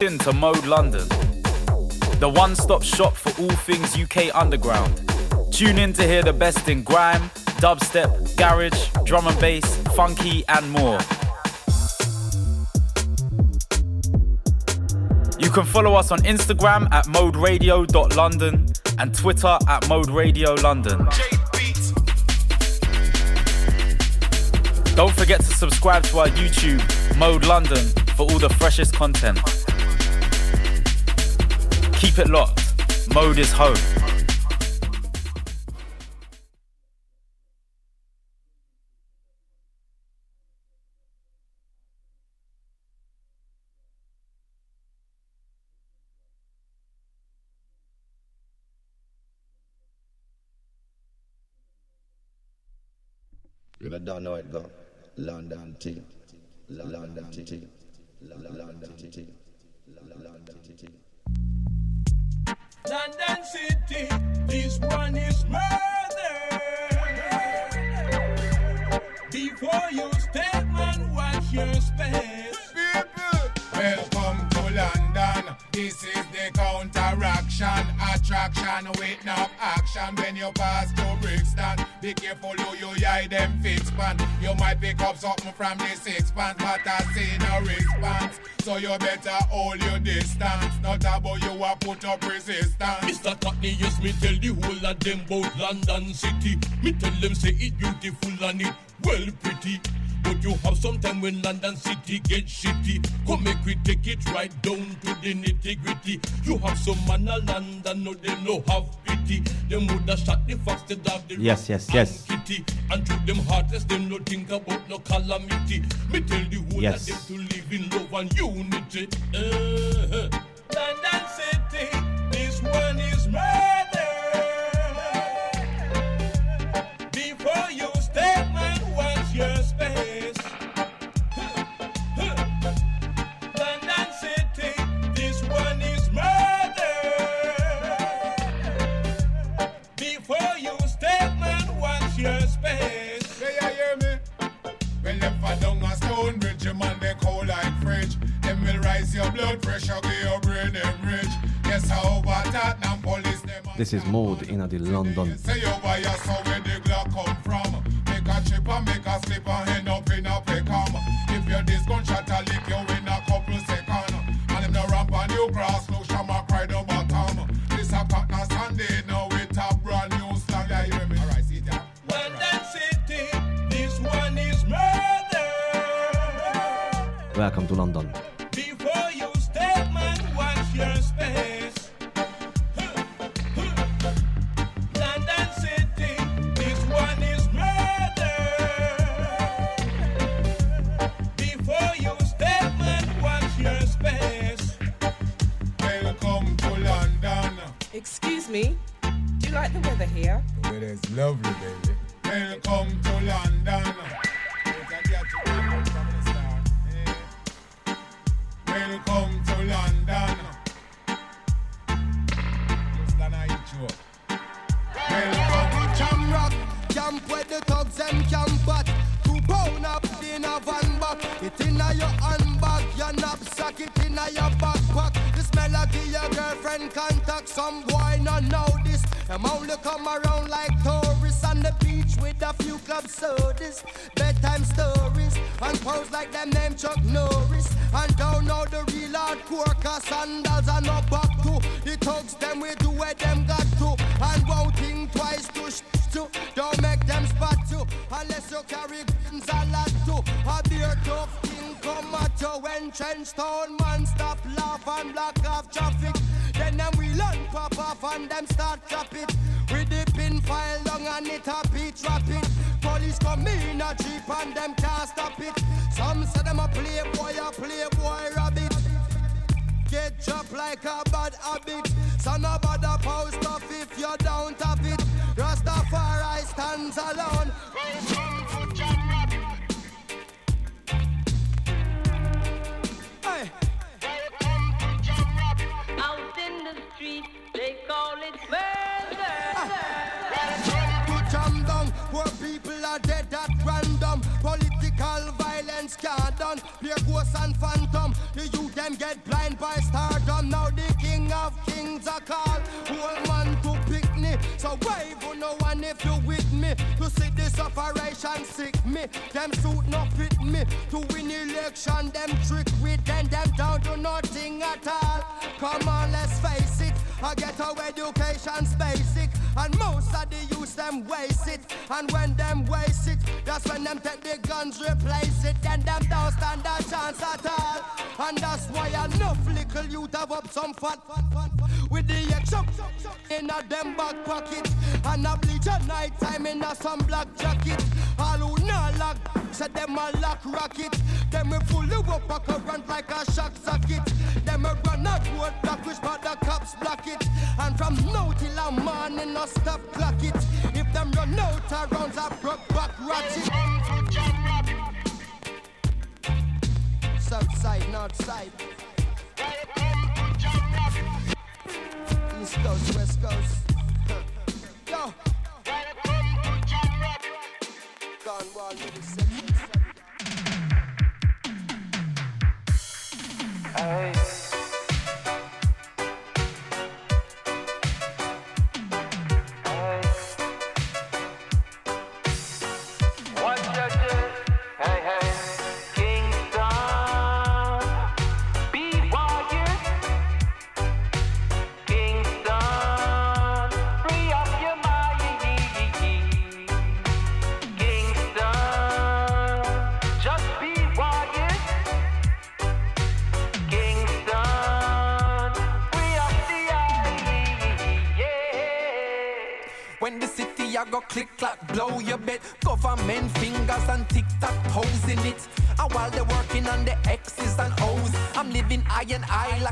into Mode London, the one stop shop for all things UK underground. Tune in to hear the best in grime, dubstep, garage, drum and bass, funky, and more. You can follow us on Instagram at moderadio.london and Twitter at Mode Radio London. Don't forget to subscribe to our YouTube, Mode London, for all the freshest content. Keep it locked. Mode is home. You don't know it go. London T. London T. London T. London T. London City, this one is murder. Before you step and watch your space. People, London. This is the counteraction, attraction with no action. When you pass to Brixton, be careful who you hide them fix pan. You might pick up something from the six pants, but I see no response. So you better hold your distance. Not about you a put up resistance. Mr. Cockney, yes, me tell the whole of them about London City. Me tell them say it beautiful and it well pretty. But you have some time when London City get shitty. Come make we take it right down to the nitty gritty. You have some man a London, no they no have pity. Them woulda shot the fox to have the Yes, yes, yes. kitty. And to them heartless, them no think about no calamity. Me tell the whole Yes. of them to live in love and unity. Uh-huh. London City, your blood pressure, give your brain hemorrhage. Yes, how about that? Now police them. This is Mode in the London. Say you buy your soul where the Glock come from. Make a chip and make a slip and end up in a peckham. If your this gunshot a lick you in a couple seconds. And if no ramp and you cross, no shama cry the bottom. This a cotton Sunday now with a brand new slang. Yeah, you hear me? Alright, sit down. London City, this one is murder. Welcome to London. Lovely, like tourists on the beach with a few club sodas, bedtime stories, and pose like them name Chuck Norris. And don't know the real hardcore cause sandals are no back to. The thugs them we do where them got to, and won't think twice to sh- to. Don't make them spot you unless you carry guns a lot too. A beer tough king come at you when trench town man stop laugh and block off traffic. Then them we learn pop off and them start drop it. With the pin file long and it a beat rapid. Police come in a jeep and them can't stop it. Some say them a playboy, a playboy rabbit. Get dropped like a bad habit. So no bother post off if you don't have it. Rastafari stands alone. Dead at random. Political violence can't done. Pure ghosts and phantom. The youth them get blind by stardom. Now the king of kings are called. Whole man to pick me. So wave on no one if you with me. To see this operation sick me. Them suit not fit me. To win election, them trick with them. Them down to nothing at all. Come on, let's face it. I get our education's basic. And most of the youth them waste it. And when them waste it, that's when them take the guns, replace it. Then them don't stand a chance at all. And that's why enough little youth have up some fat. With the action in a them back pocket. And a bleach at night time in a some black jacket. All who not lock, said them a lock rocket. Them we fully up a current like a shock socket. Them a a road block which but the cops block it. And from now till a morning no stop clock it. If them run out of rounds a broke back ratchet. South side, north side. East coast, west coast. Yo. Cornwall, middle section. Hey. Hey.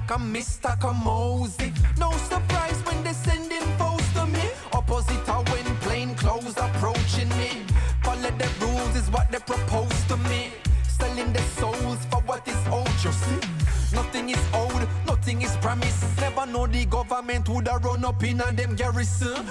Like I'm Mr. Kamosi No surprise when they sending foes to me Opposite of when plain clothes approaching me Follow the rules is what they propose to me Selling their souls for what is owed, you see Nothing is old, nothing is promised. Never know the government would have run up in a them garrison.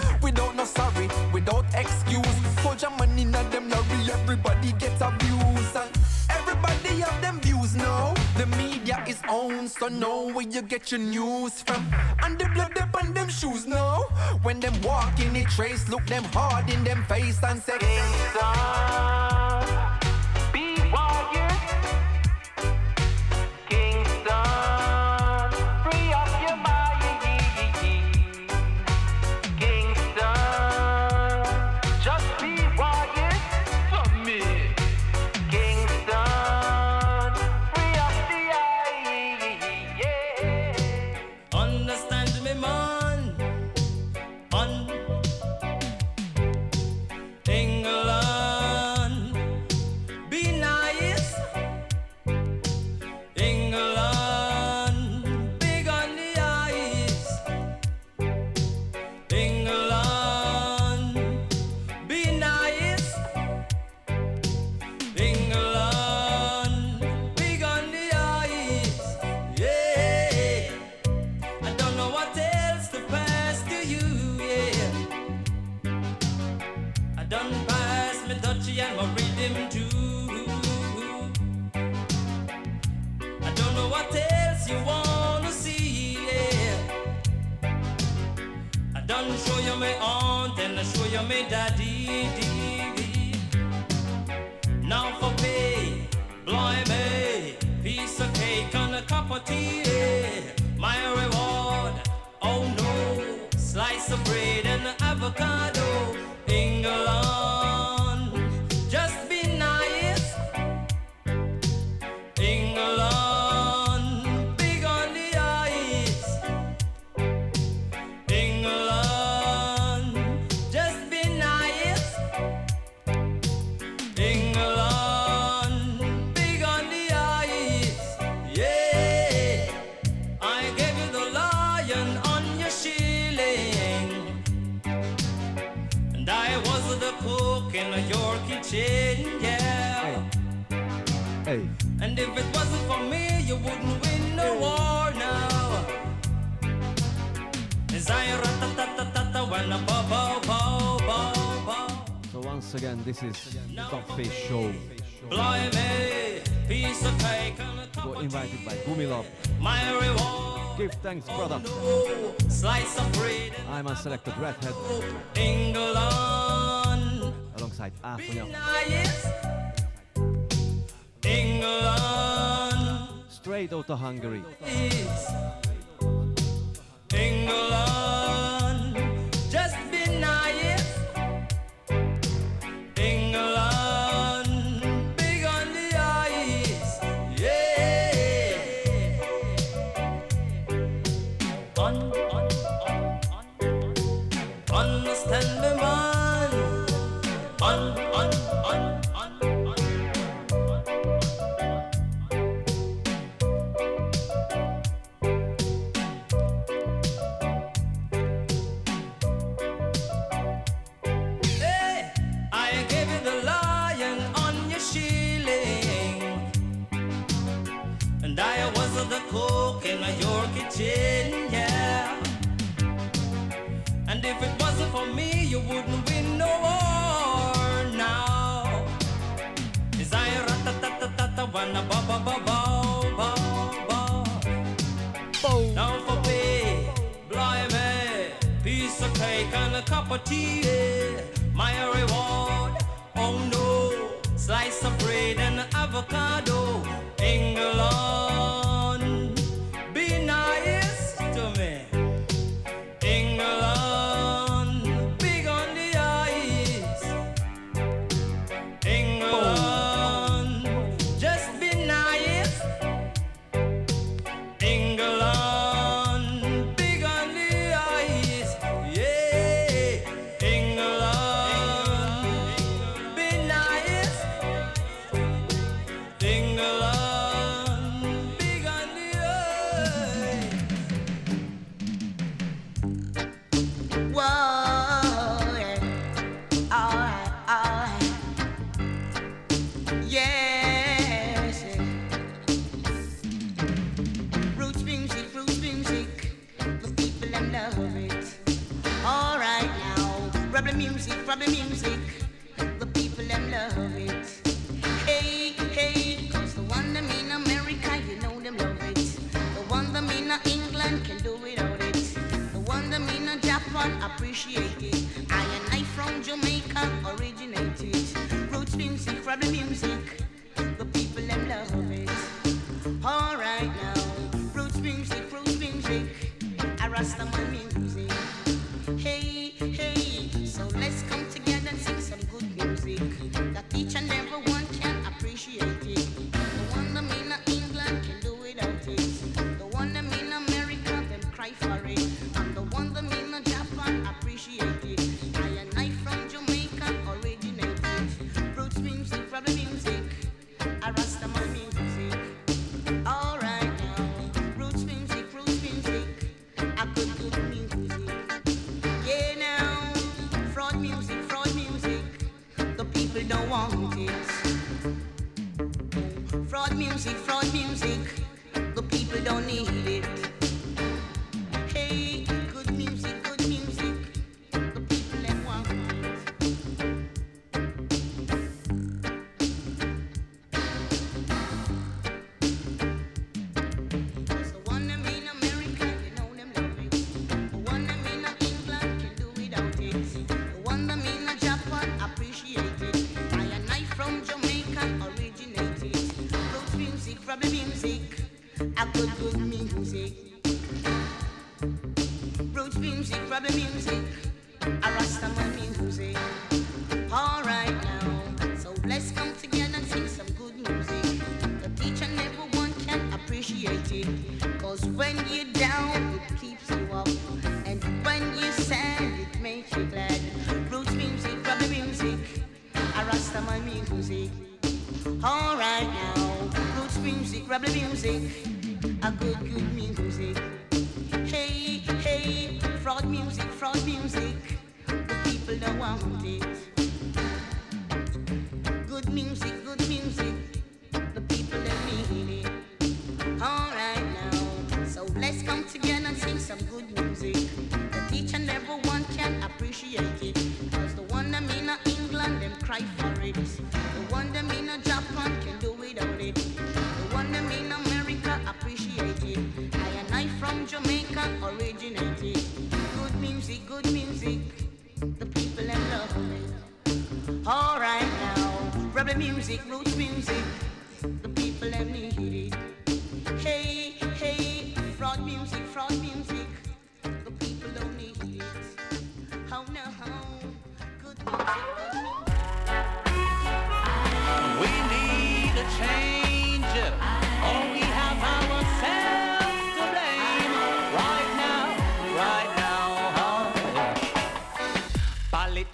So know where you get your news from. And the blood up on them shoes now. When them walk in the trace, look them hard in them face and say, Kingston, Thanks, brother. Slice of bread I'm a selector Dreadhead. England. Alongside Arsenal. England. Straight out of Hungary. the music.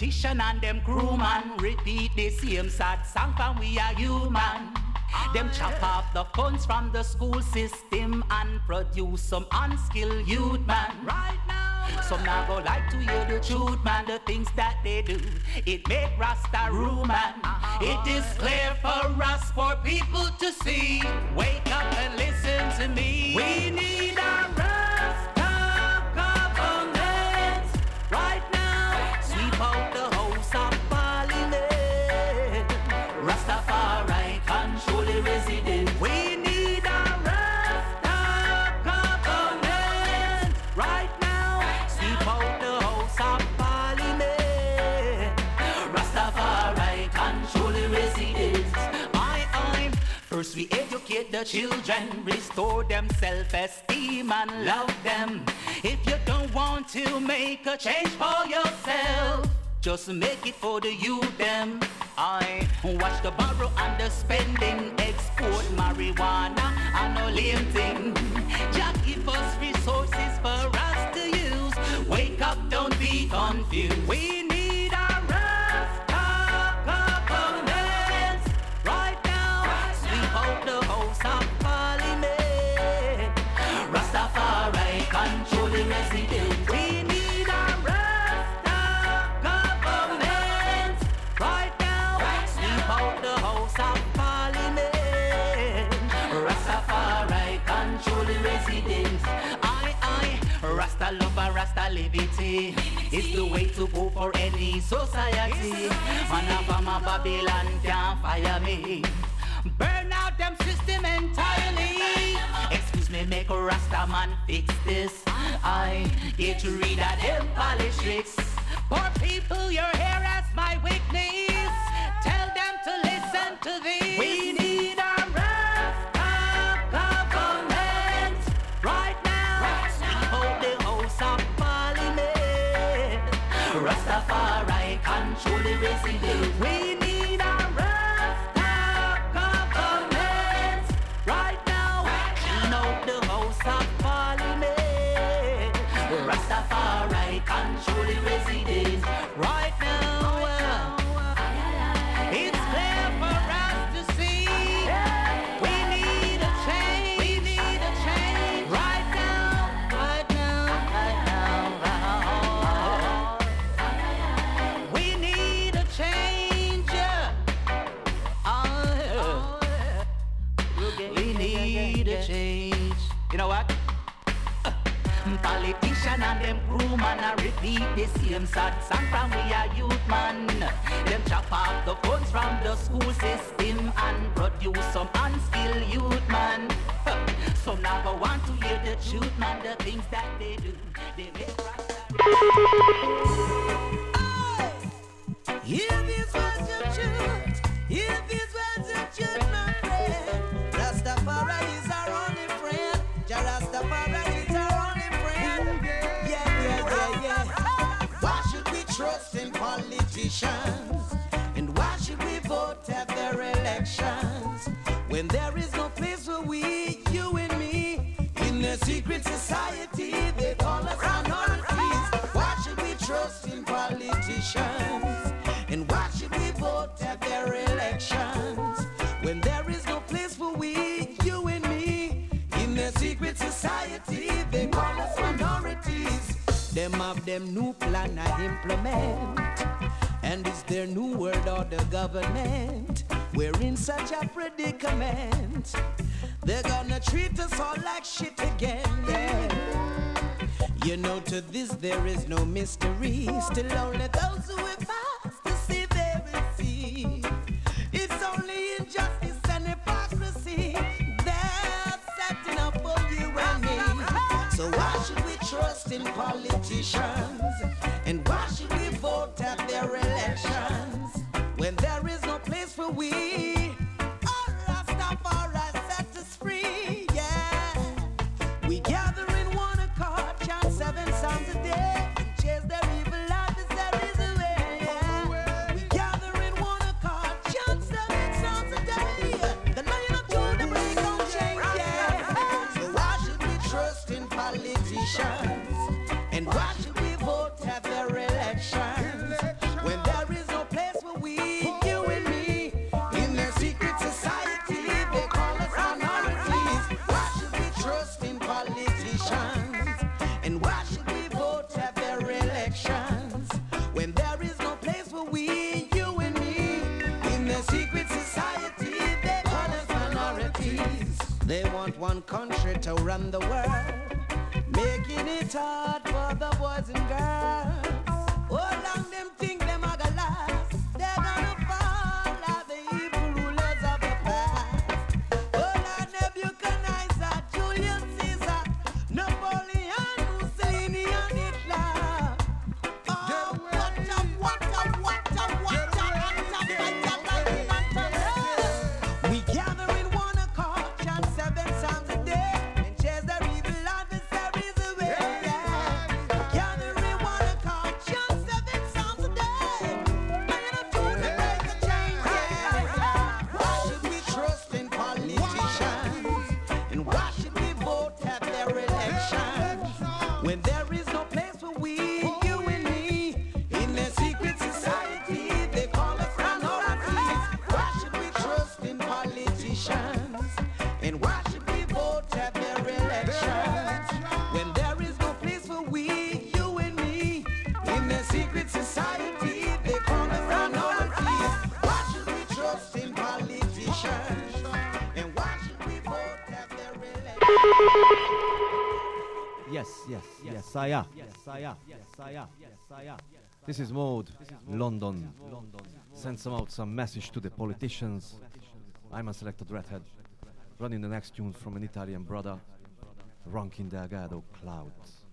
Politician and them crewman repeat the same sad song and we are human. Them chop off the funds from the school system and produce some unskilled youth man. Right now, some now go like to hear the truth man. The things that they do, it make Rasta rule man. Uh-huh. It is clear for us poor people to see. Wake up and listen to me. We need a the children, restore them self-esteem and love them. If you don't want to make a change for yourself. Just make it for the youth them. I watch the borrow and the spending, export marijuana and no lame thing. Jah give us resources for us to use. Wake up, don't be confused. We need Rasta and It's the way to go for any society. Man from a Babylon can't fire me. Burn out them system entirely. Excuse me, make a Rasta man fix this. I get to read at them politics. Poor people, you're here as my weakness. Tell them to listen to this. Rastafari control the crewman a repeat the same sad song from we a youth man. Them chop off the funds from the school system and produce some unskilled youth man. Some go want to hear the truth man, the things that they do. They make Hear these words of truth. Hear these When there is no place for we, you and me, in a secret society, they call us minorities. Why should we trust in politicians? And why should we vote at their elections? When there is no place for we, you and me, in a secret society, they call us minorities. Them have them new plan I implement. And it's their new world order government. We're in such a predicament. They're gonna treat us all like shit again. Yeah. You know, to this there is no mystery. Still only those who have eyes to see they will see. It's only injustice and hypocrisy. They're setting up for you and me. So why should we trust in politicians? And why should we vote at their election? where we to run the world, making it hard for the boys and girls. Saya. Saya. Saya. Saya. This is Mode, London. Send some out some message to the politicians. I'm a selector Dreadhead. Running the next tune from an Italian brother, Ronkin Delgado Clouds.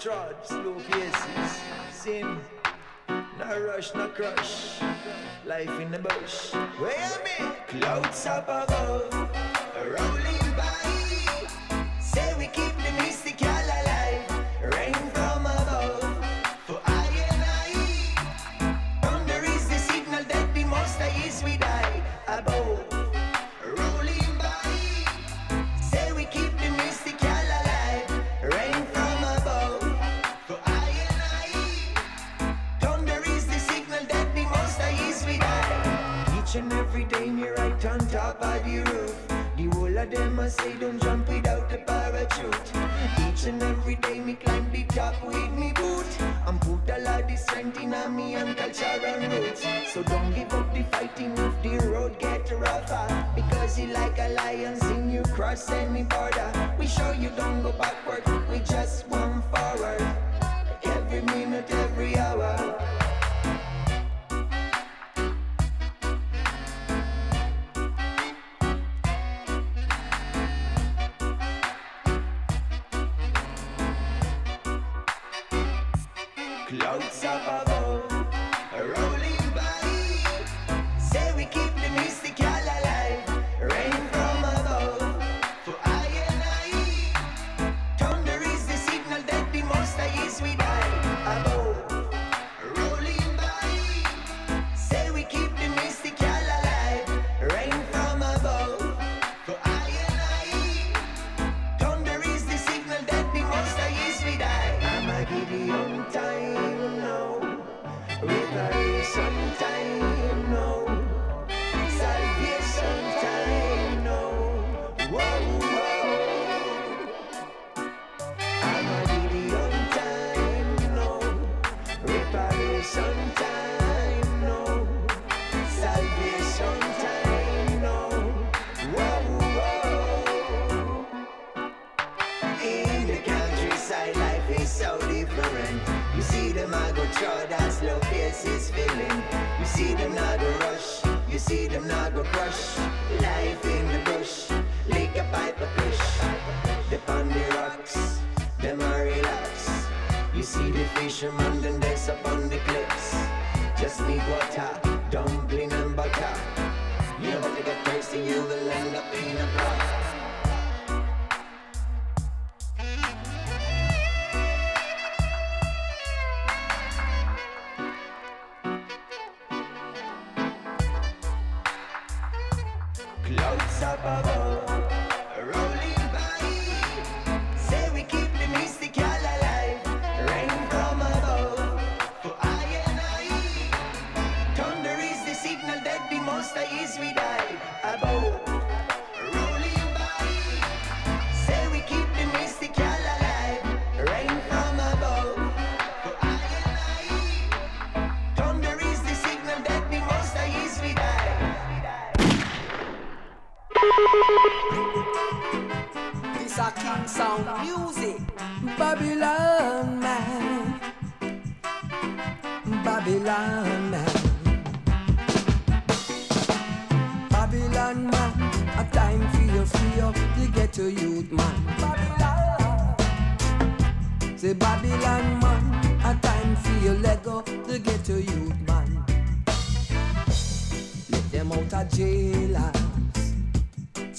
trod, slow paces. Sin, no rush, no crush. Life in the bush. Where am I? Clouds up above, rolling by. Say we keep the mystery. every day me right on top of the roof. The whole of them I say don't jump without the parachute. Each and every day me climb the top with me boot. I'm put a lot of strength in me and culture and roots. So don't give up the fighting if the road get rougher. Because you like a lion, seeing you cross any border. We show you don't go backward, we just move forward. Every minute, every hour.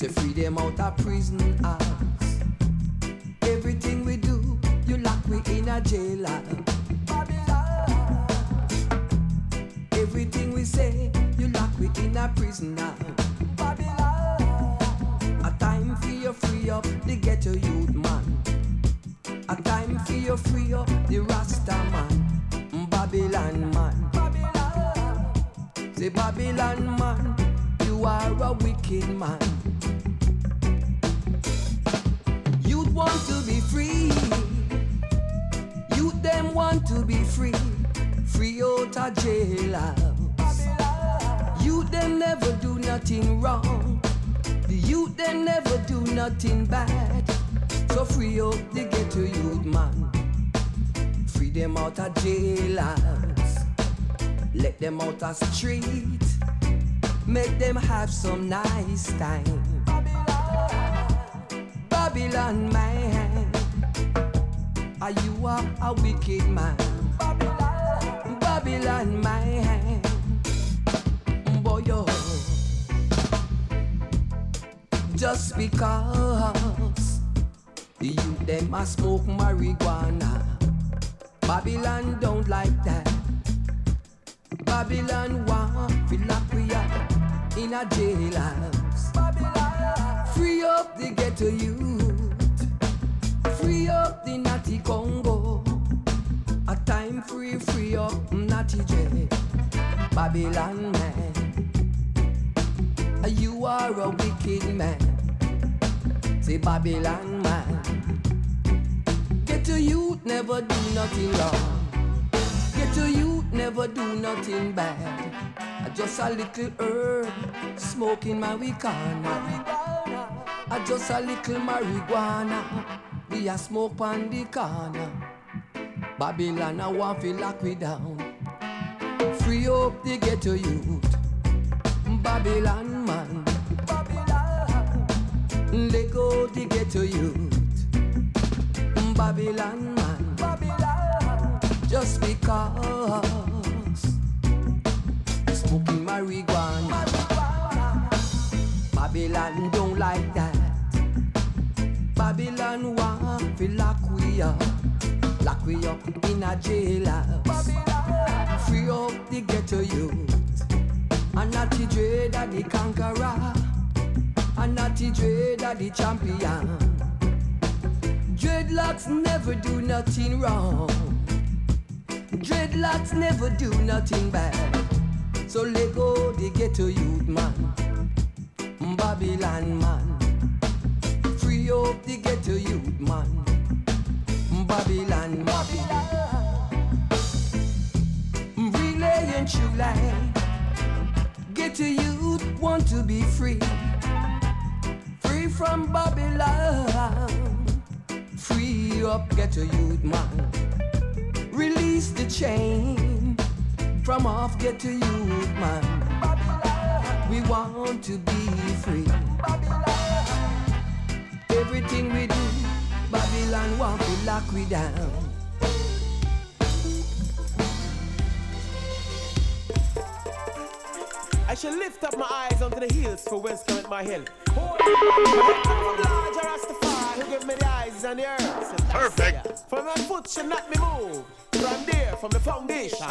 Say free them out of prison house. Everything we do, you lock we in a jail Everything we say, you lock we in a prison house. A time for you free up the ghetto youth man. A time for you free up the Rasta man. Babylon man. Say Babylon man, you are a wicked man. Want to be free. Youth them want to be free. Free out of jail house. Youth them never do nothing wrong. The youth them never do nothing bad. So free up the ghetto youth man. Free them out of jail house. Let them out of street. Make them have some nice time. Babylon man, are you a, a wicked man? Babylon man, boy yo. Just because you them a smoke marijuana, Babylon don't like that. Babylon want feel in a jailhouse. Free up the ghetto youth. Free up the natty Congo. A time free, free up natty J. Babylon man. You are a wicked man. Say Babylon man. Ghetto youth never do nothing wrong. Ghetto youth never do nothing bad. I just a little herb smoking my marijuana. I just a little marijuana. We a smoke on the corner. Babylon I want feel lock we down. Free up the ghetto youth. Babylon man. Let go the ghetto youth. Babylon man. Babylon. Just because smoking marijuana. Babylon don't like that. Babylon want fi lock we up, lock we up in a jailhouse. Free up the ghetto youth. And not the dread of the conqueror. And not the dread of the champion. Dreadlocks never do nothing wrong. Dreadlocks never do nothing bad. So let go the ghetto youth man. Babylon man history of the ghetto youth man. Babylon, Babylon. Relaying true light. Ghetto youth want to be free. Free from Babylon. Free up ghetto youth man. Release the chain from off ghetto youth man. Babylon. We want to be free. Babylon everything we do. Babylon want to lock we down. I shall lift up my eyes unto the hills for whence cometh my help. Oh, Rastafari who give me the eyes and the earth. Perfect. For my foot shall not be moved from there, from the foundation.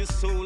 you so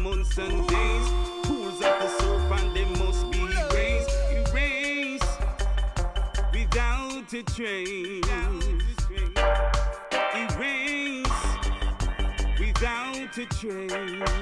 months and days. Pools of the soap and they must be erased, erased without a trace. Erased without a trace.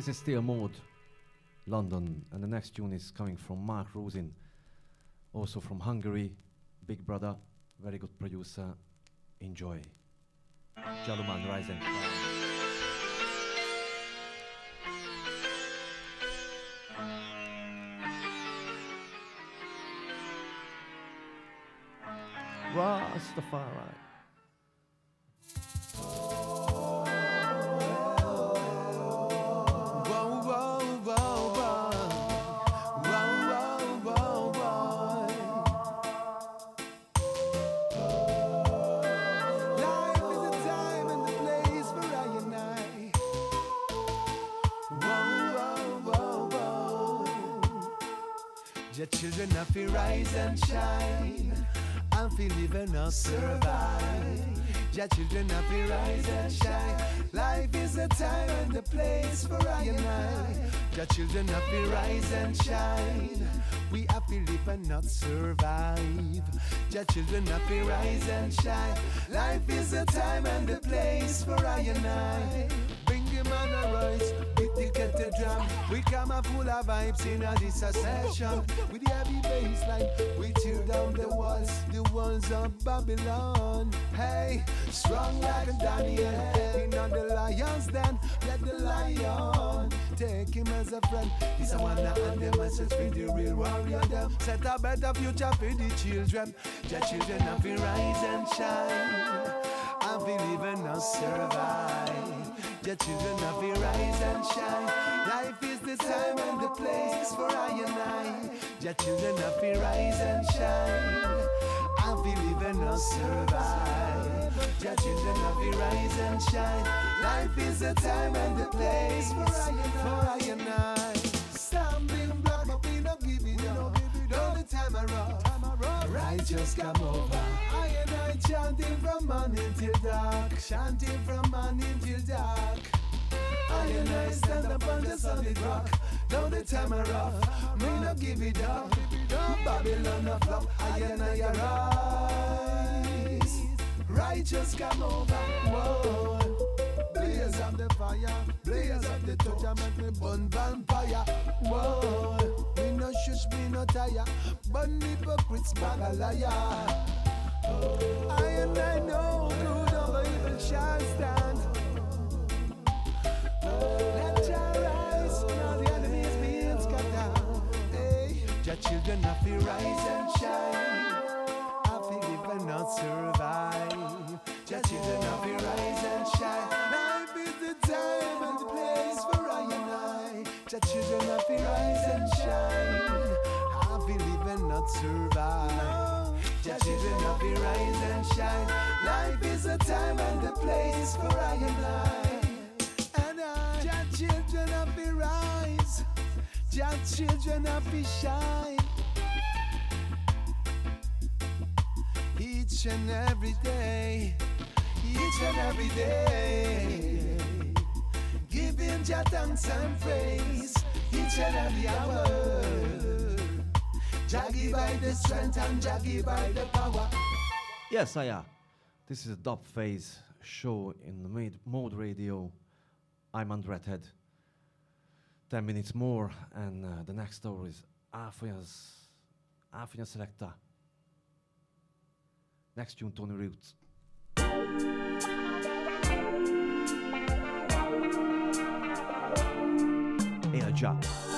This is still Mode, London, and the next tune is coming from Mark Rosin, also from Hungary, big brother, very good producer. Enjoy. Jaluman Rising. Rastafari. Children have to rise and shine and feel living or survive. Your children have to rise and shine. Life is a time and a place for I and I. Your children have to rise and shine. We have to live and not survive. Your children have to rise and shine. Life is a time and a place for I and I. A rise, the drum. We come up full of vibes in a this a. With the heavy bass line, we tear down the walls, the walls of Babylon. Hey, strong like a Daniel, in on the lion's den. Let the lion take him as a friend. He's a one and the message for the real warrior. Them set a better future for the children. The children have to rise and shine. And believe and not survive. Your children have to rise and shine. Life is the time and the place for I and I. Your children have to rise and shine. And believe and not survive. Your children have to rise and shine. Life is the time and the place for I and I. I I. Stumbling block, but we don't give it up. All the time around. Righteous come over. I chanting from morning till dark. Chanting from morning till dark. I and I stand up on the solid rock. Now the time are rough. Me no give it up. Babylon no flop. I and I arise. Righteous come over. Whoa. Blaze of the fire, blaze of the touch, I make me burn vampire. Whoa, me no shush, me no tire, burn hypocrites, bag a liar. Children have to rise Each and every day, each and every day, your thanks and praise each and every hour. Jaggy by the strength and Jaggy by the power. Yes, I am. This is a dub phase show in the mid- mode radio. I am Dreadhead. Ten minutes more, and uh, the next hour is Afonya's Afrian Selecta. Next tune, Tony Roots. Air Jack. The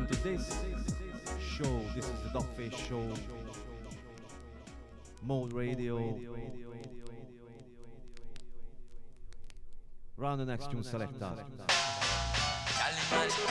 listening to this show. This is the Dub Phase Show. Mode Radio. Run the next tune selector. Oh.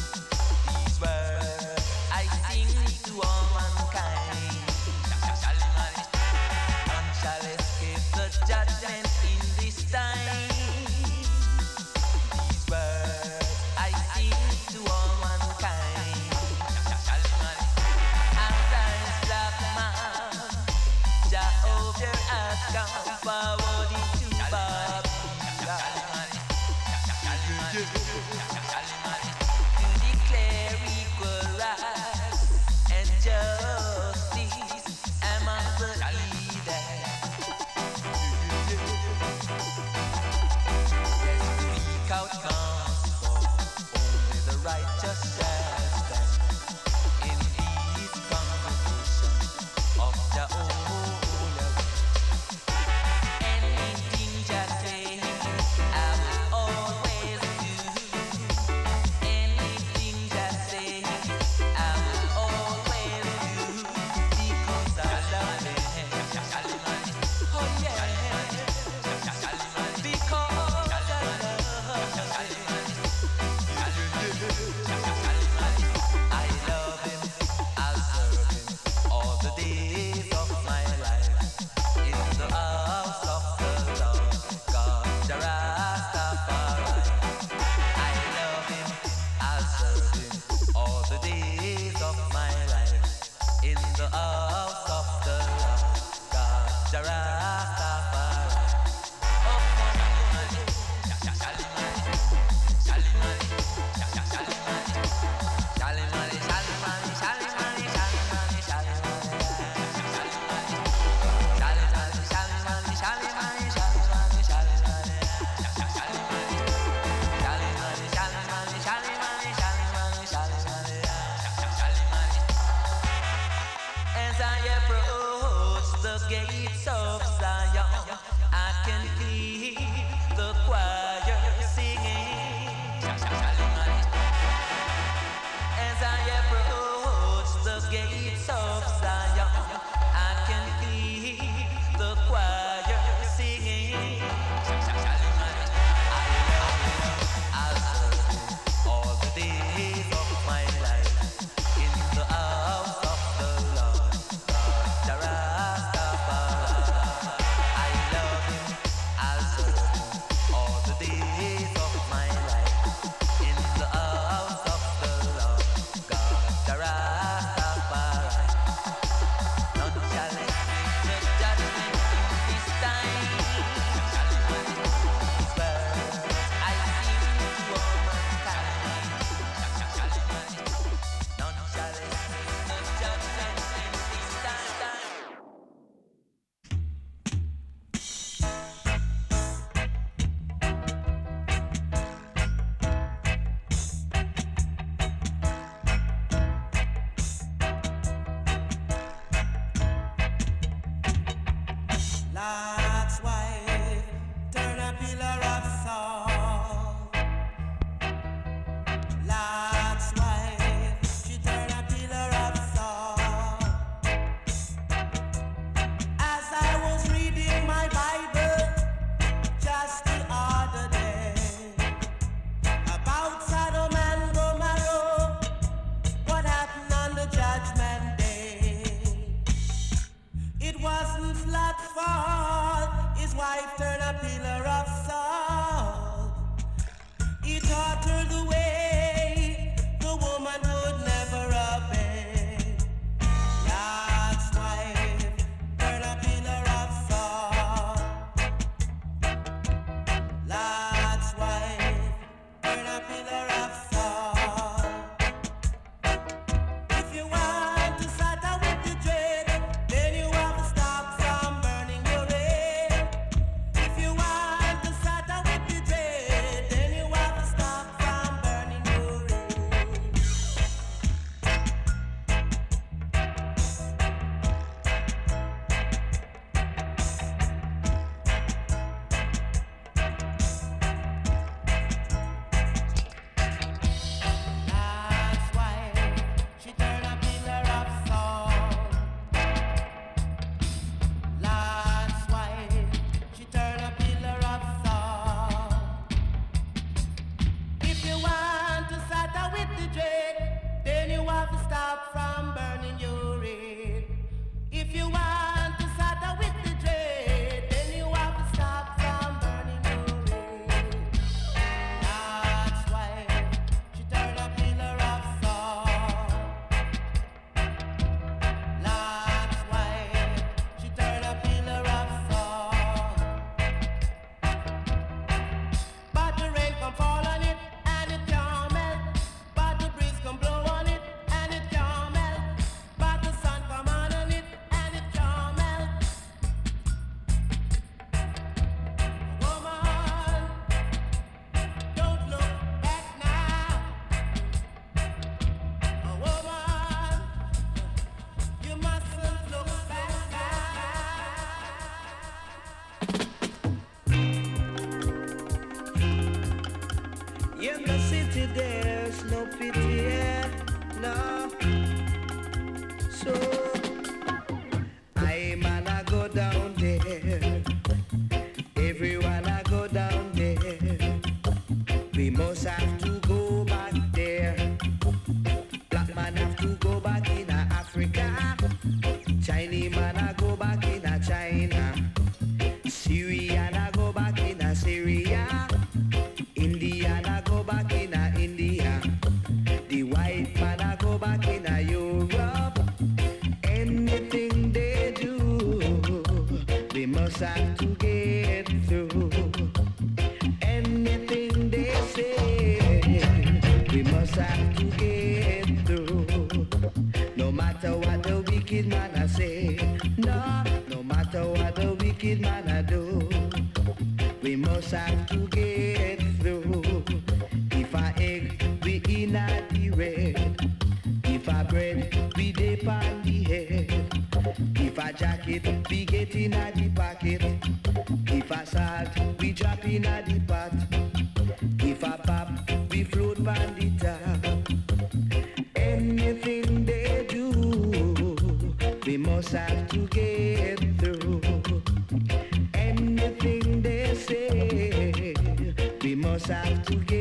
we must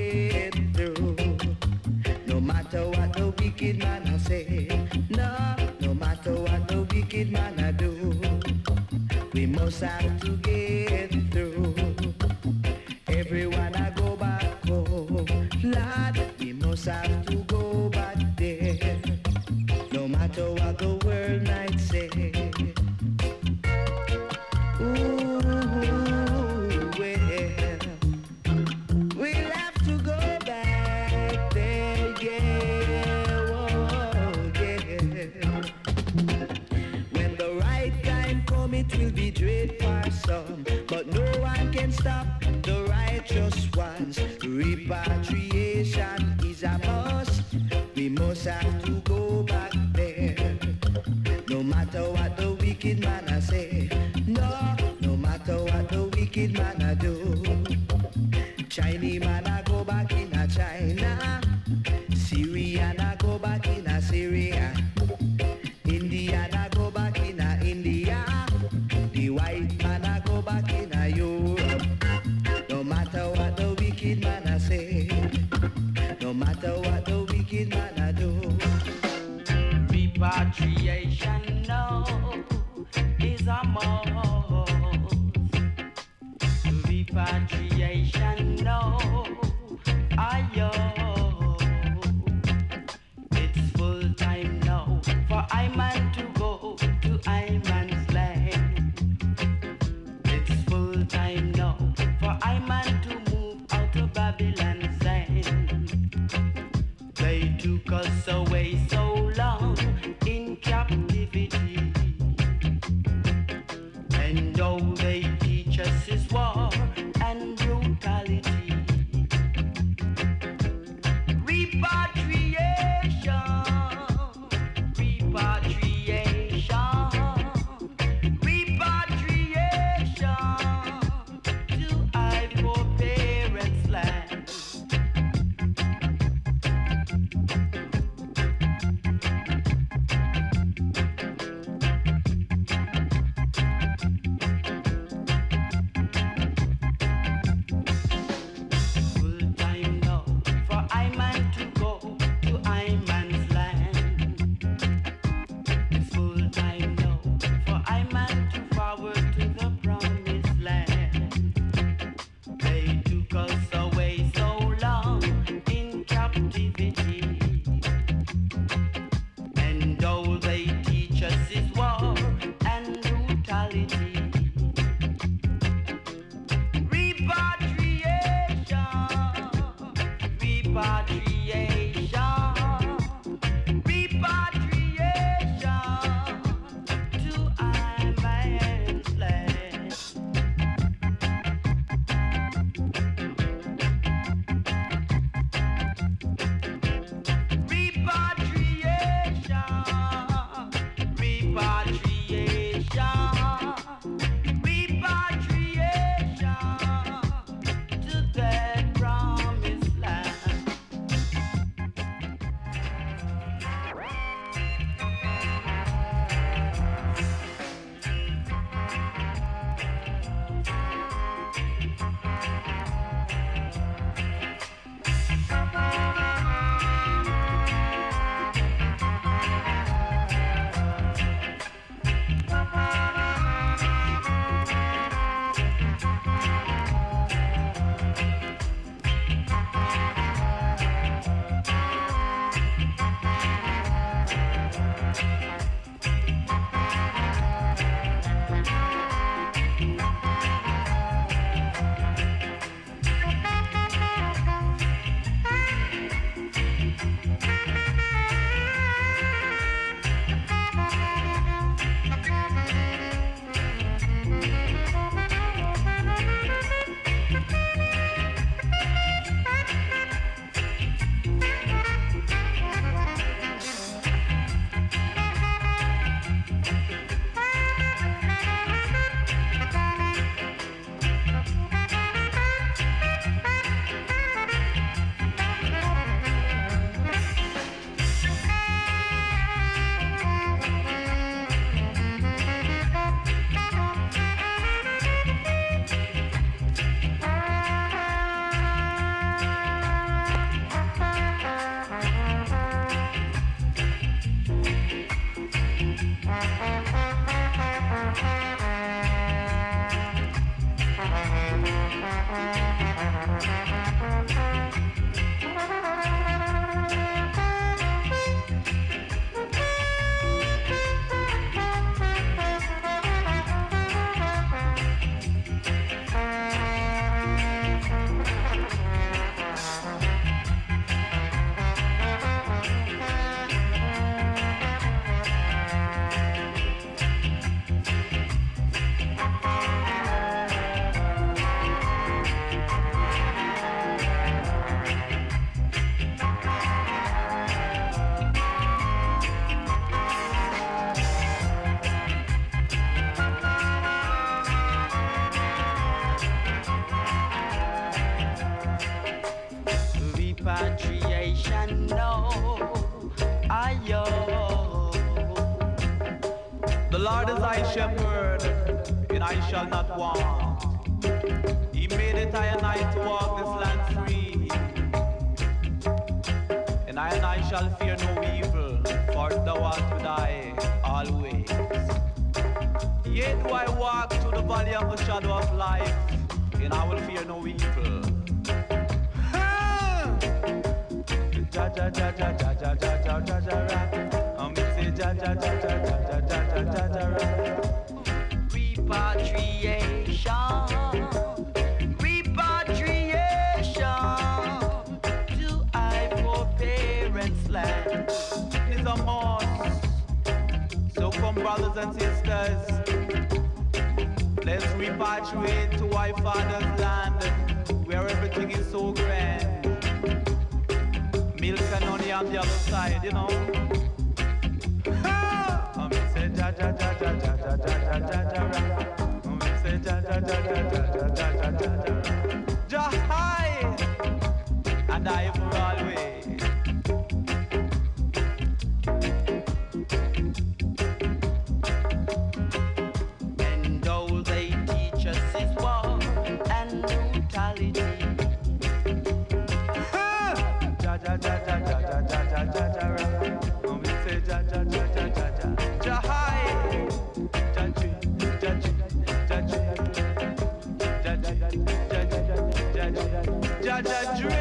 had dream.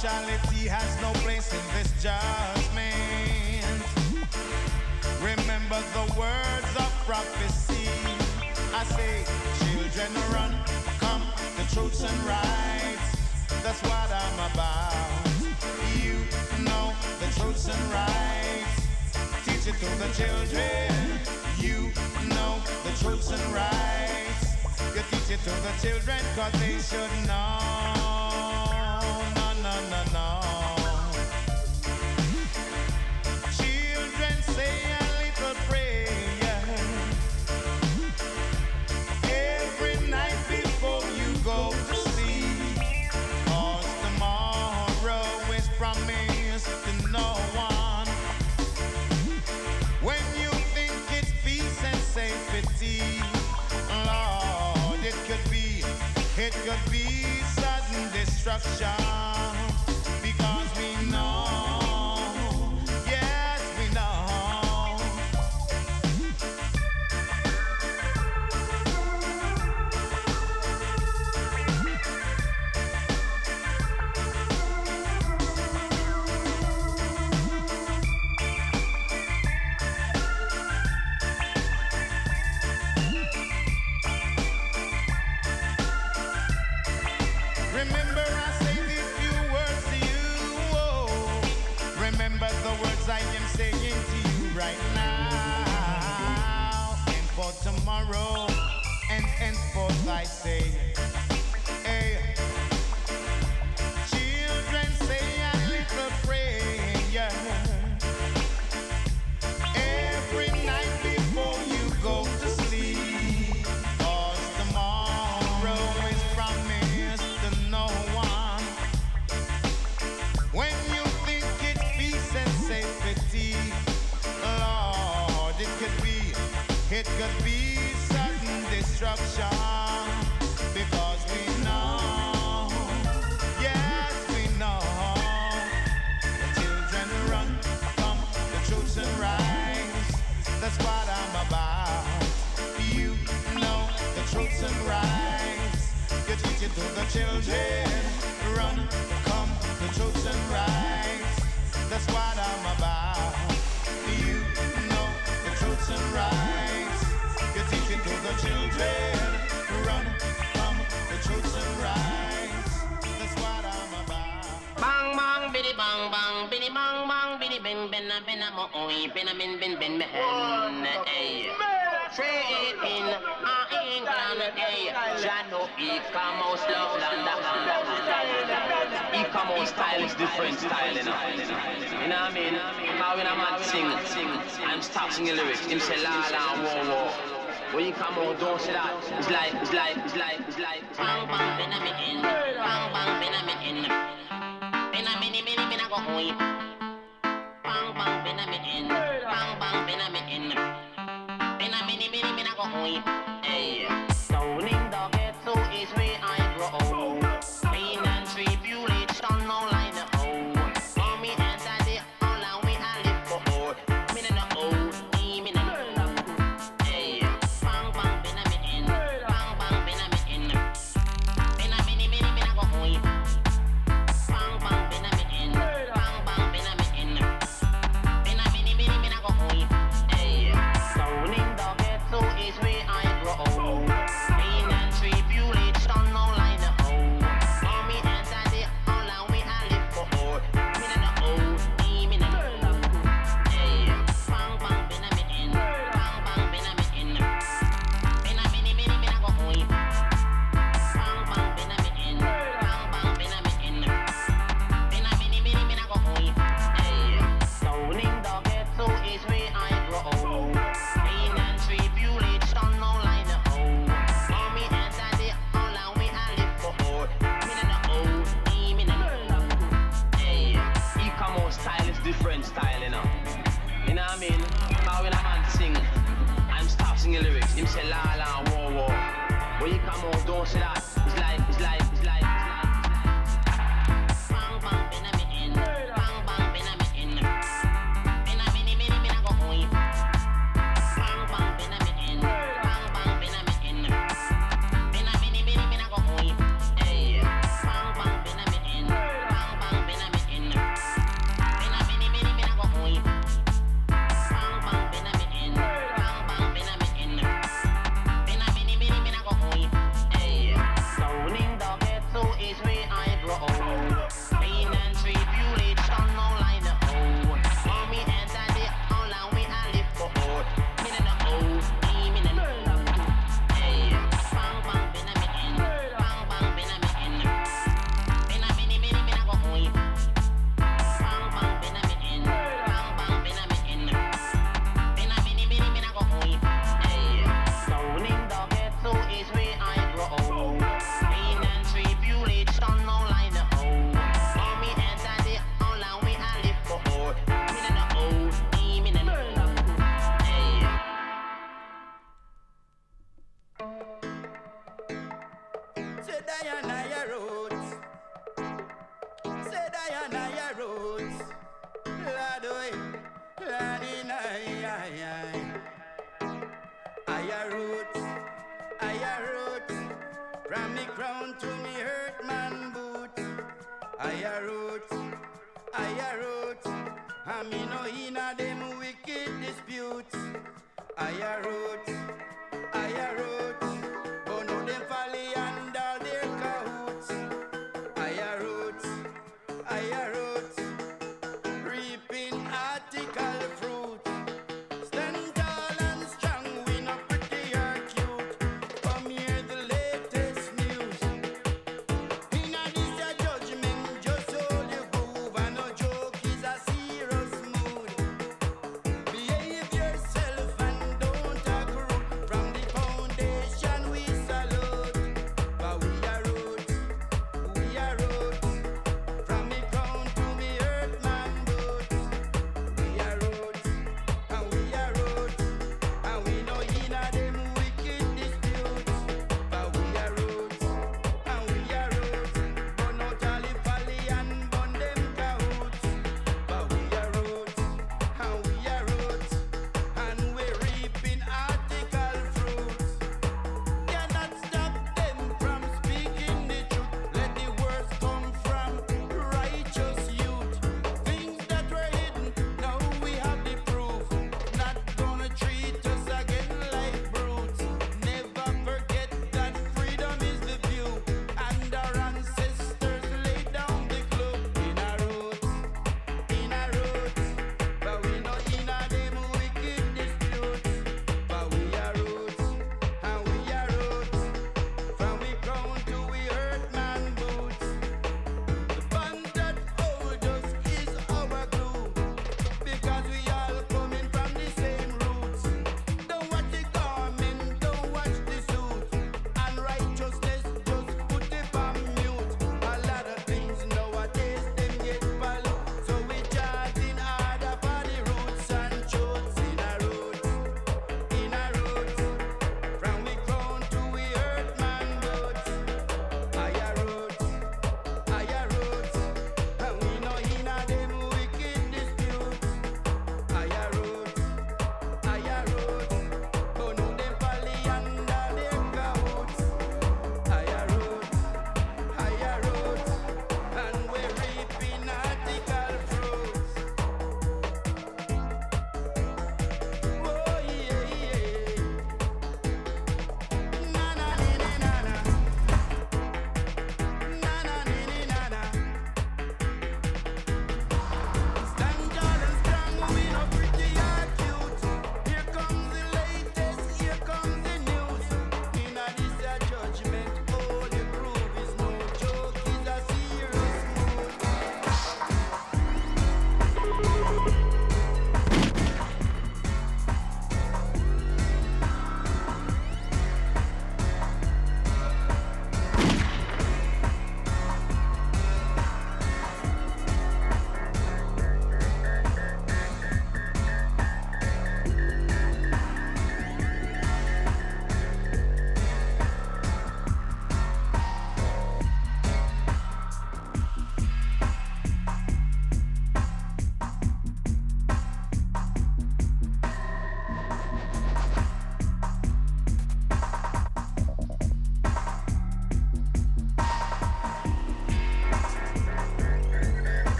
Partiality has no place in this judgment. Remember the words of prophecy. I say, children, run, come, the and. That's what I'm about. You know the and. Teach it to the children. You know the truths and rights it to the children, cause they should know. structure. singing, singing, and start singing lyrics. Him say la la wo wo. When you come on, don't say that. It's life, it's life, it's life, it's life. Bang bang, bina me in. Bang bang, bina me in. Bina me ni mini mina go home. Bang bang, bina me in. Bang bang, bina me in. Bina me ni mini mina go home. Hey.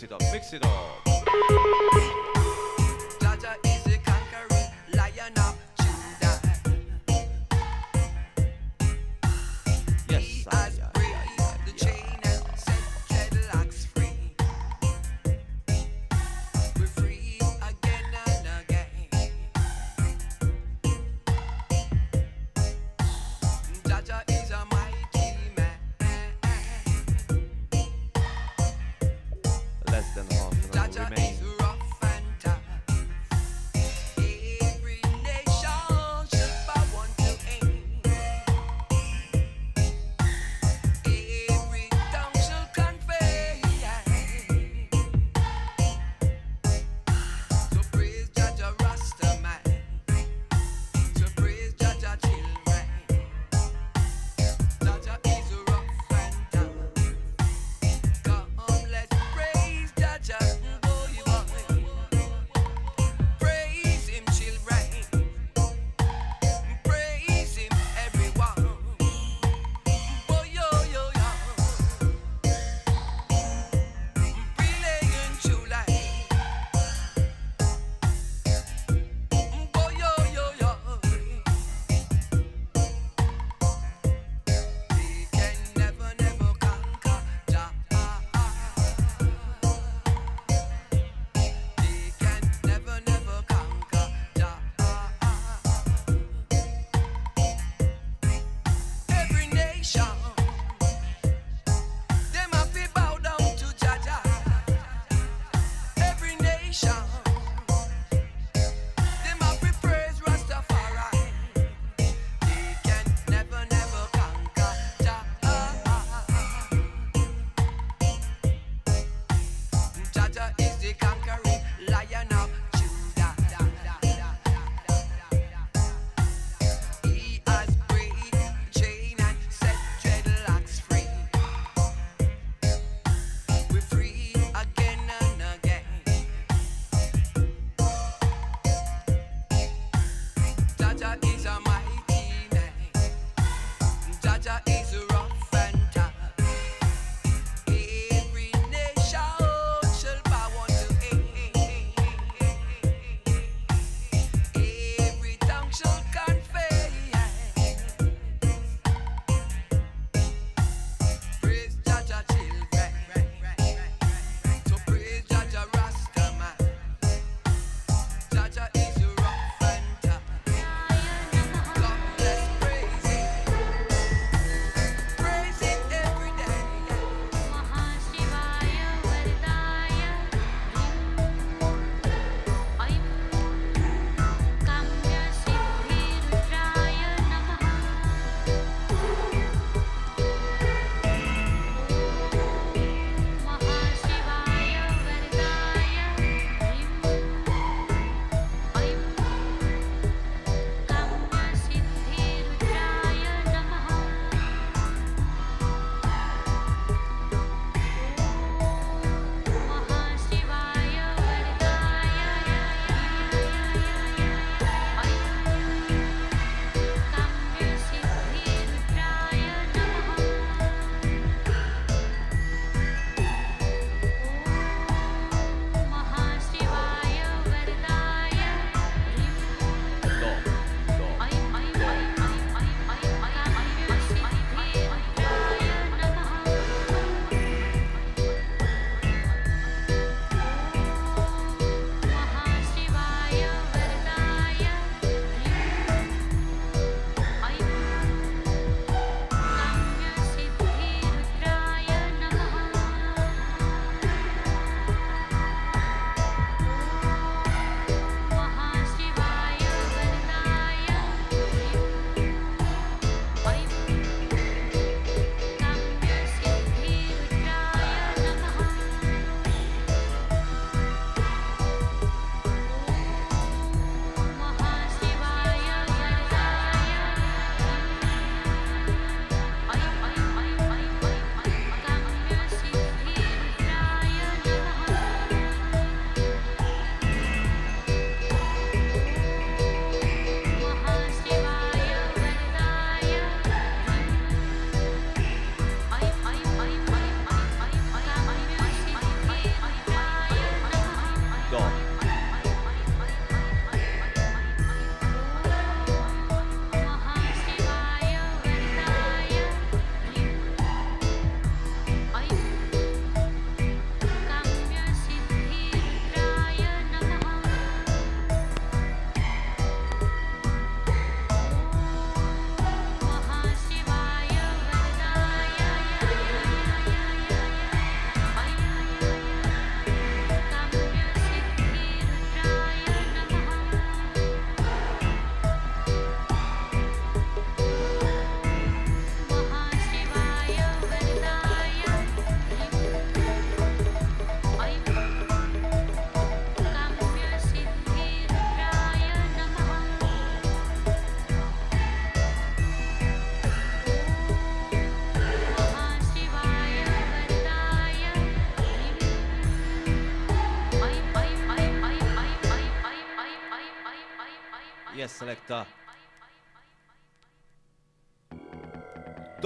Mix it up, mix it up.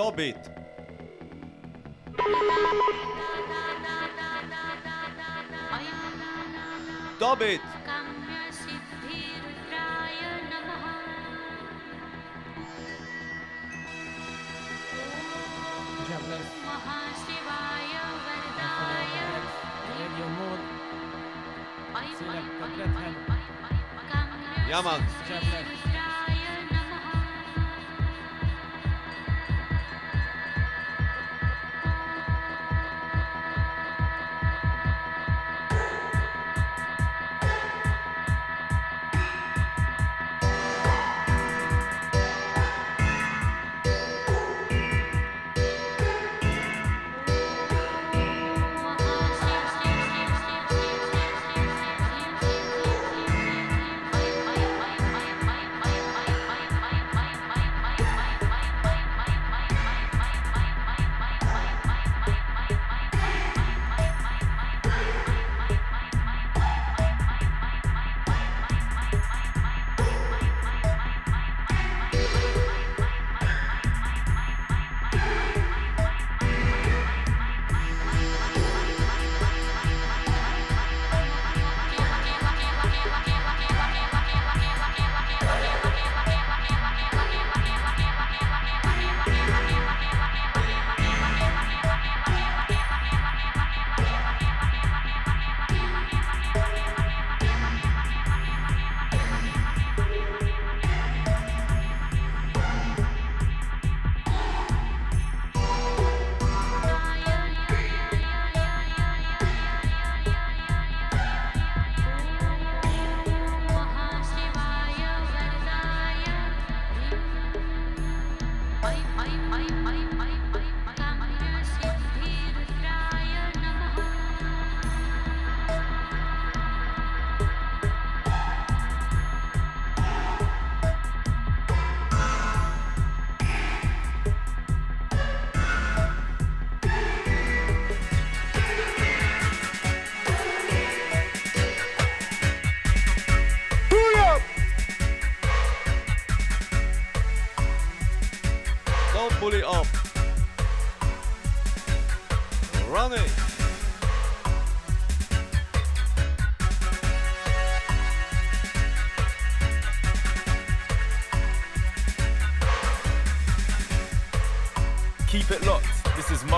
Dub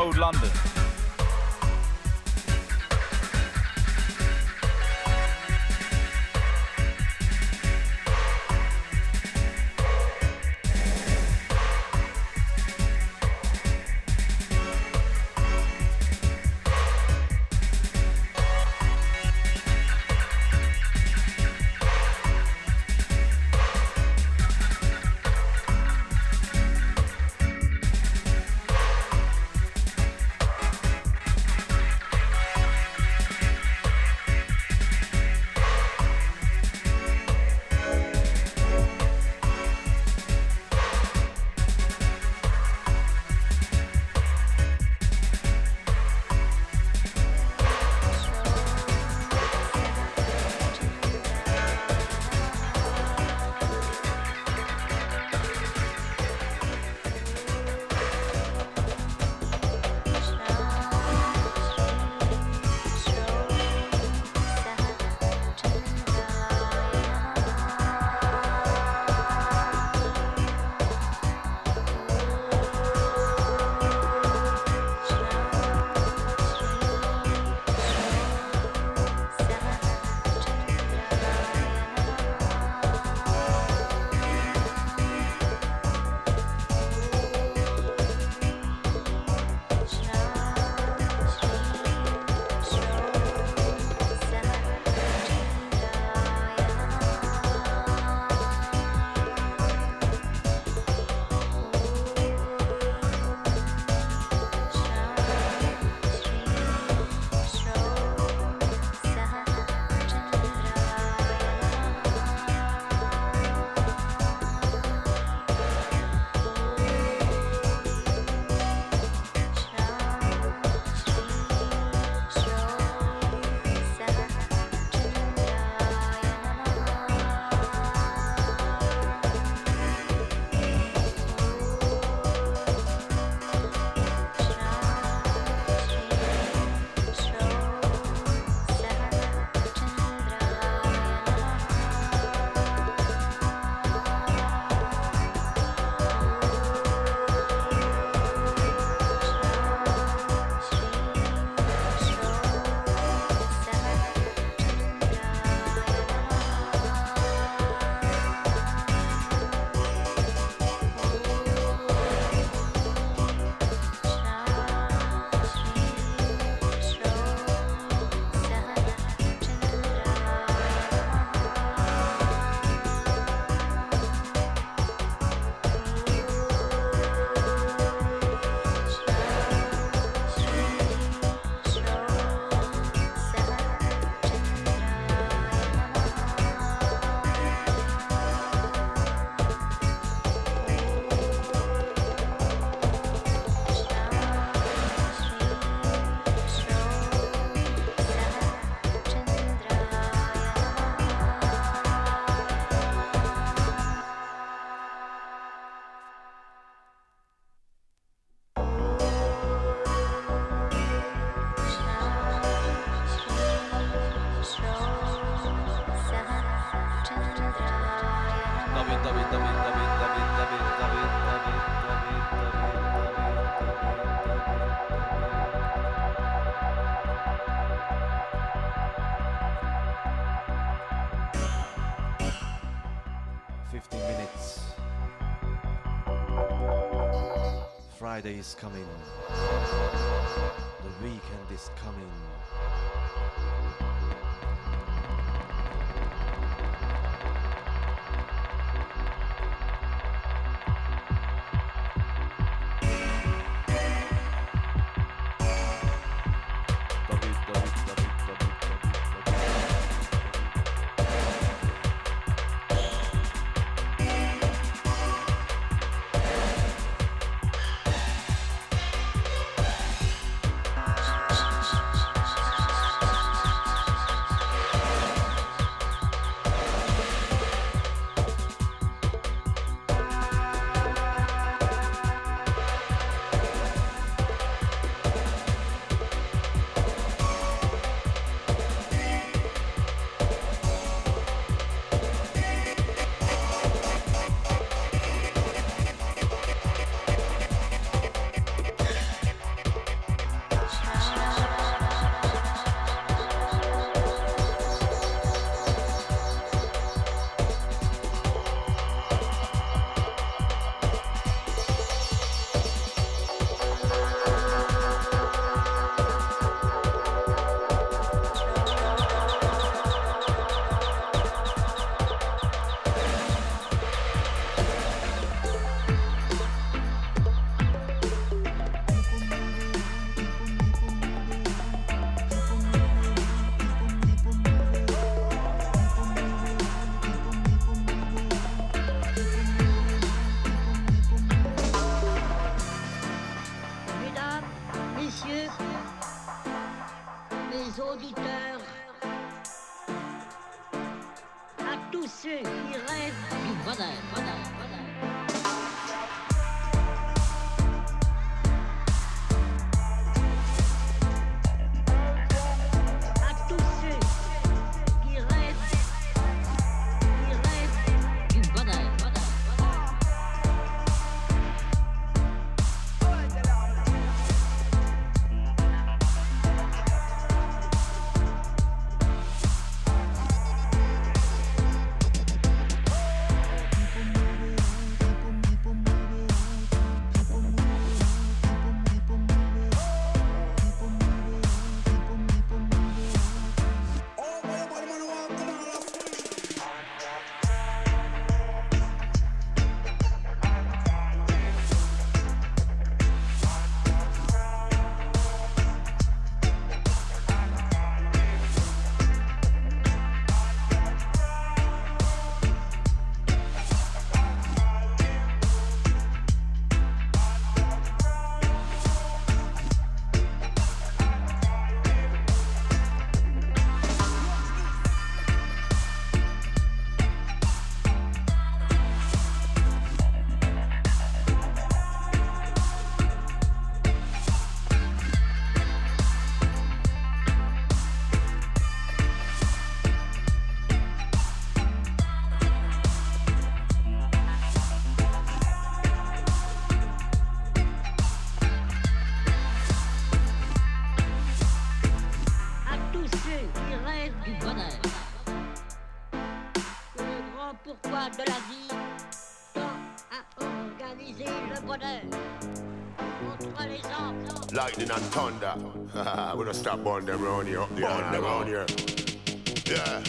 old London. is coming auditeurs, à tous ceux qui rêvent du bonheur. bonheur. thunder. we don't stop on them round here, up the around here. Yeah.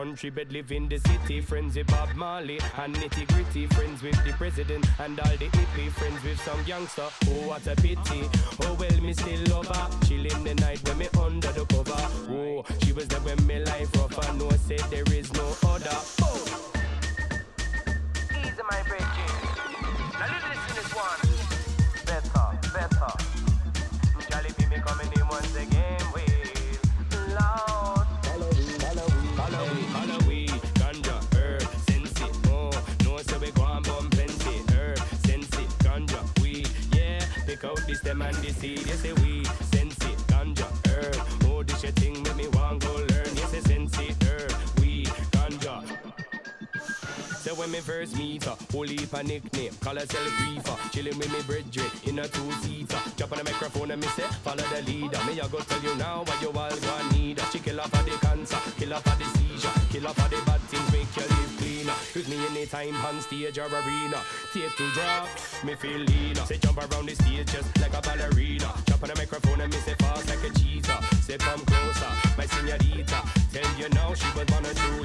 country bed, live in the city. Friends with Bob Marley and nitty gritty. Friends with the president and all the hippie. Friends with some youngster. Oh, what a pity. Oh, well, me still love her. Chill in the night when me under the cover. a nickname. Call herself Reefer. Chilling with me Bridget in a two-seater. Chop on the microphone and me say, follow the leader. Me I go tell you now what you all gonna need. She kill off for the cancer, kill off for the seizure, kill off for the bad things, make you live cleaner. With me anytime on stage or arena. Tape to drop, me feel leaner. Say jump around the stage just like a ballerina. Jump on the microphone and me say fast like a cheetah. Say come closer, my senorita. Tell you now she was born a true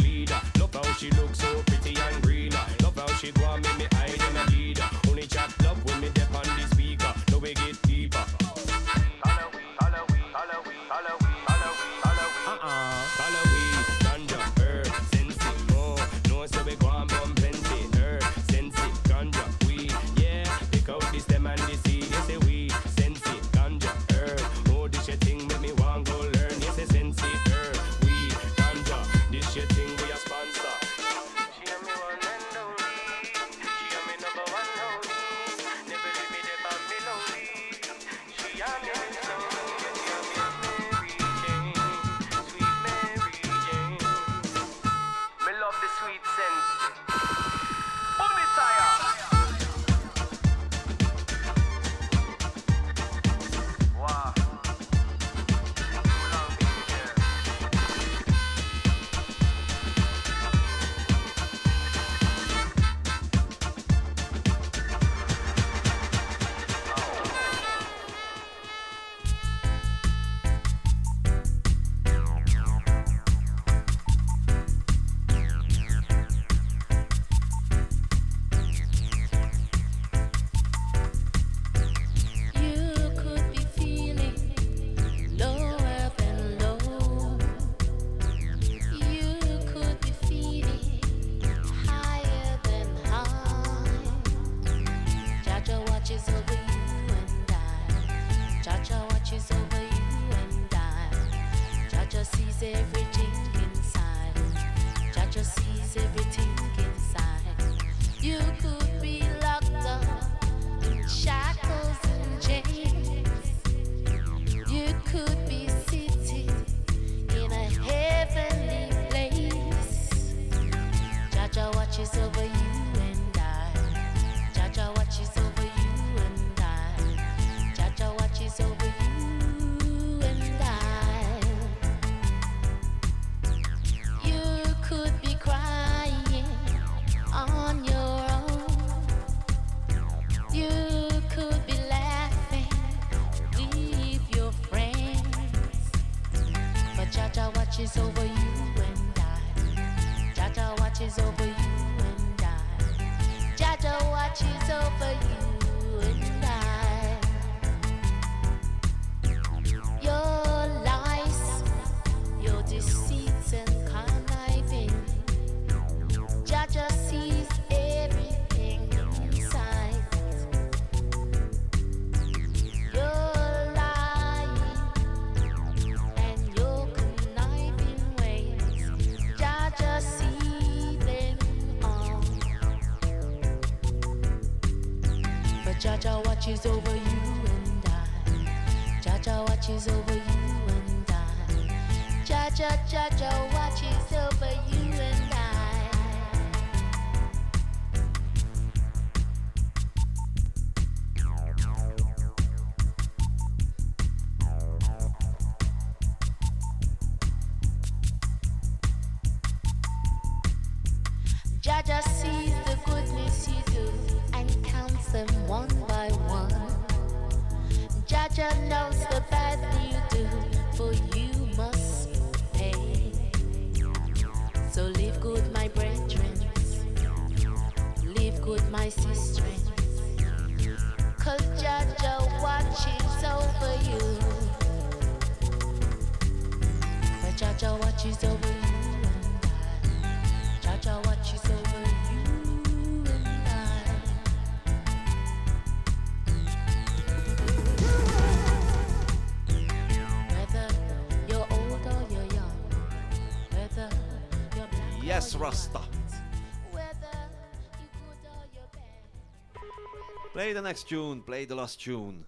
Play the next tune. Play the last tune.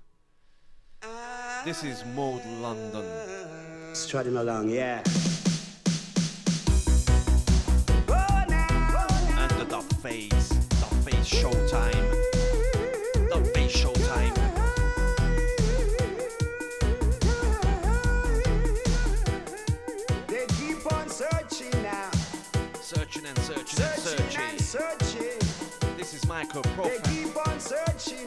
This is Mode London. Strutting along, yeah. And the Dub Phase. Dub Phase Showtime. Dub Phase Showtime. They keep on searching now. Searching and searching, searching. and searching like a profile. They keep on searching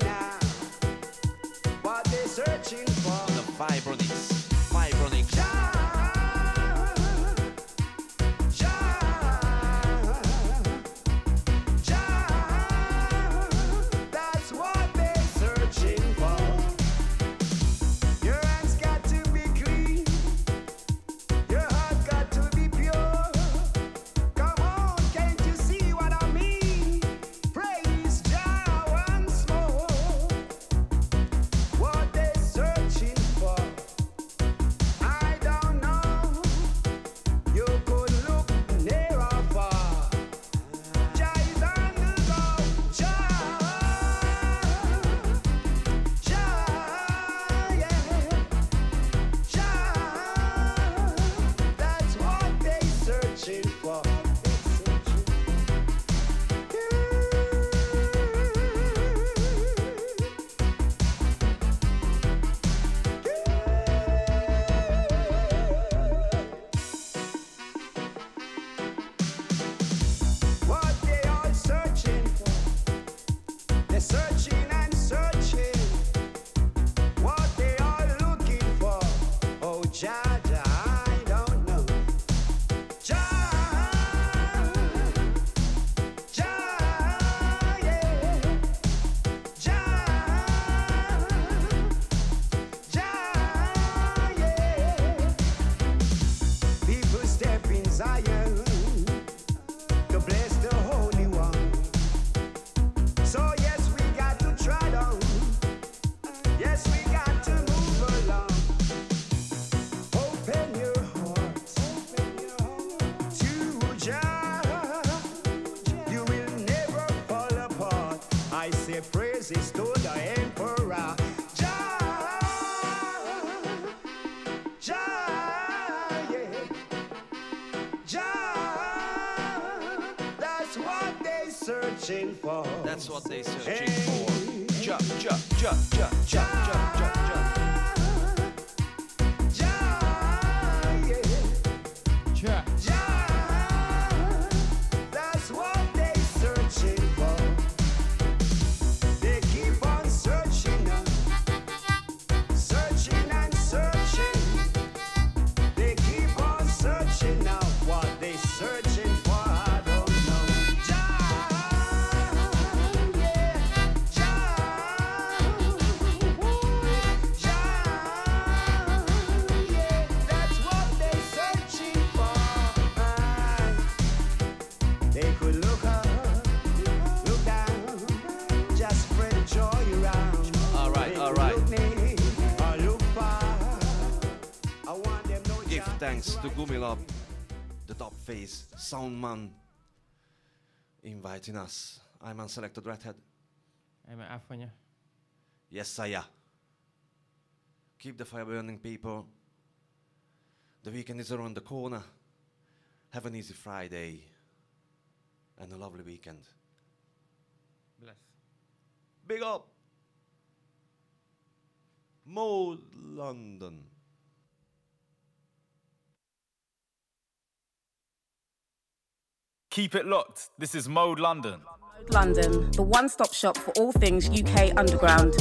de Lab, the Dub Phase, Soundman, inviting us. I'm Unselected Dreadhead. I'm Afonya. Yes, I am. Keep the fire burning, people. The weekend is around the corner. Have an easy Friday and a lovely weekend. Bless. Big up! Mode London. Keep it locked. This is Mode London. London, the one stop shop for all things UK underground.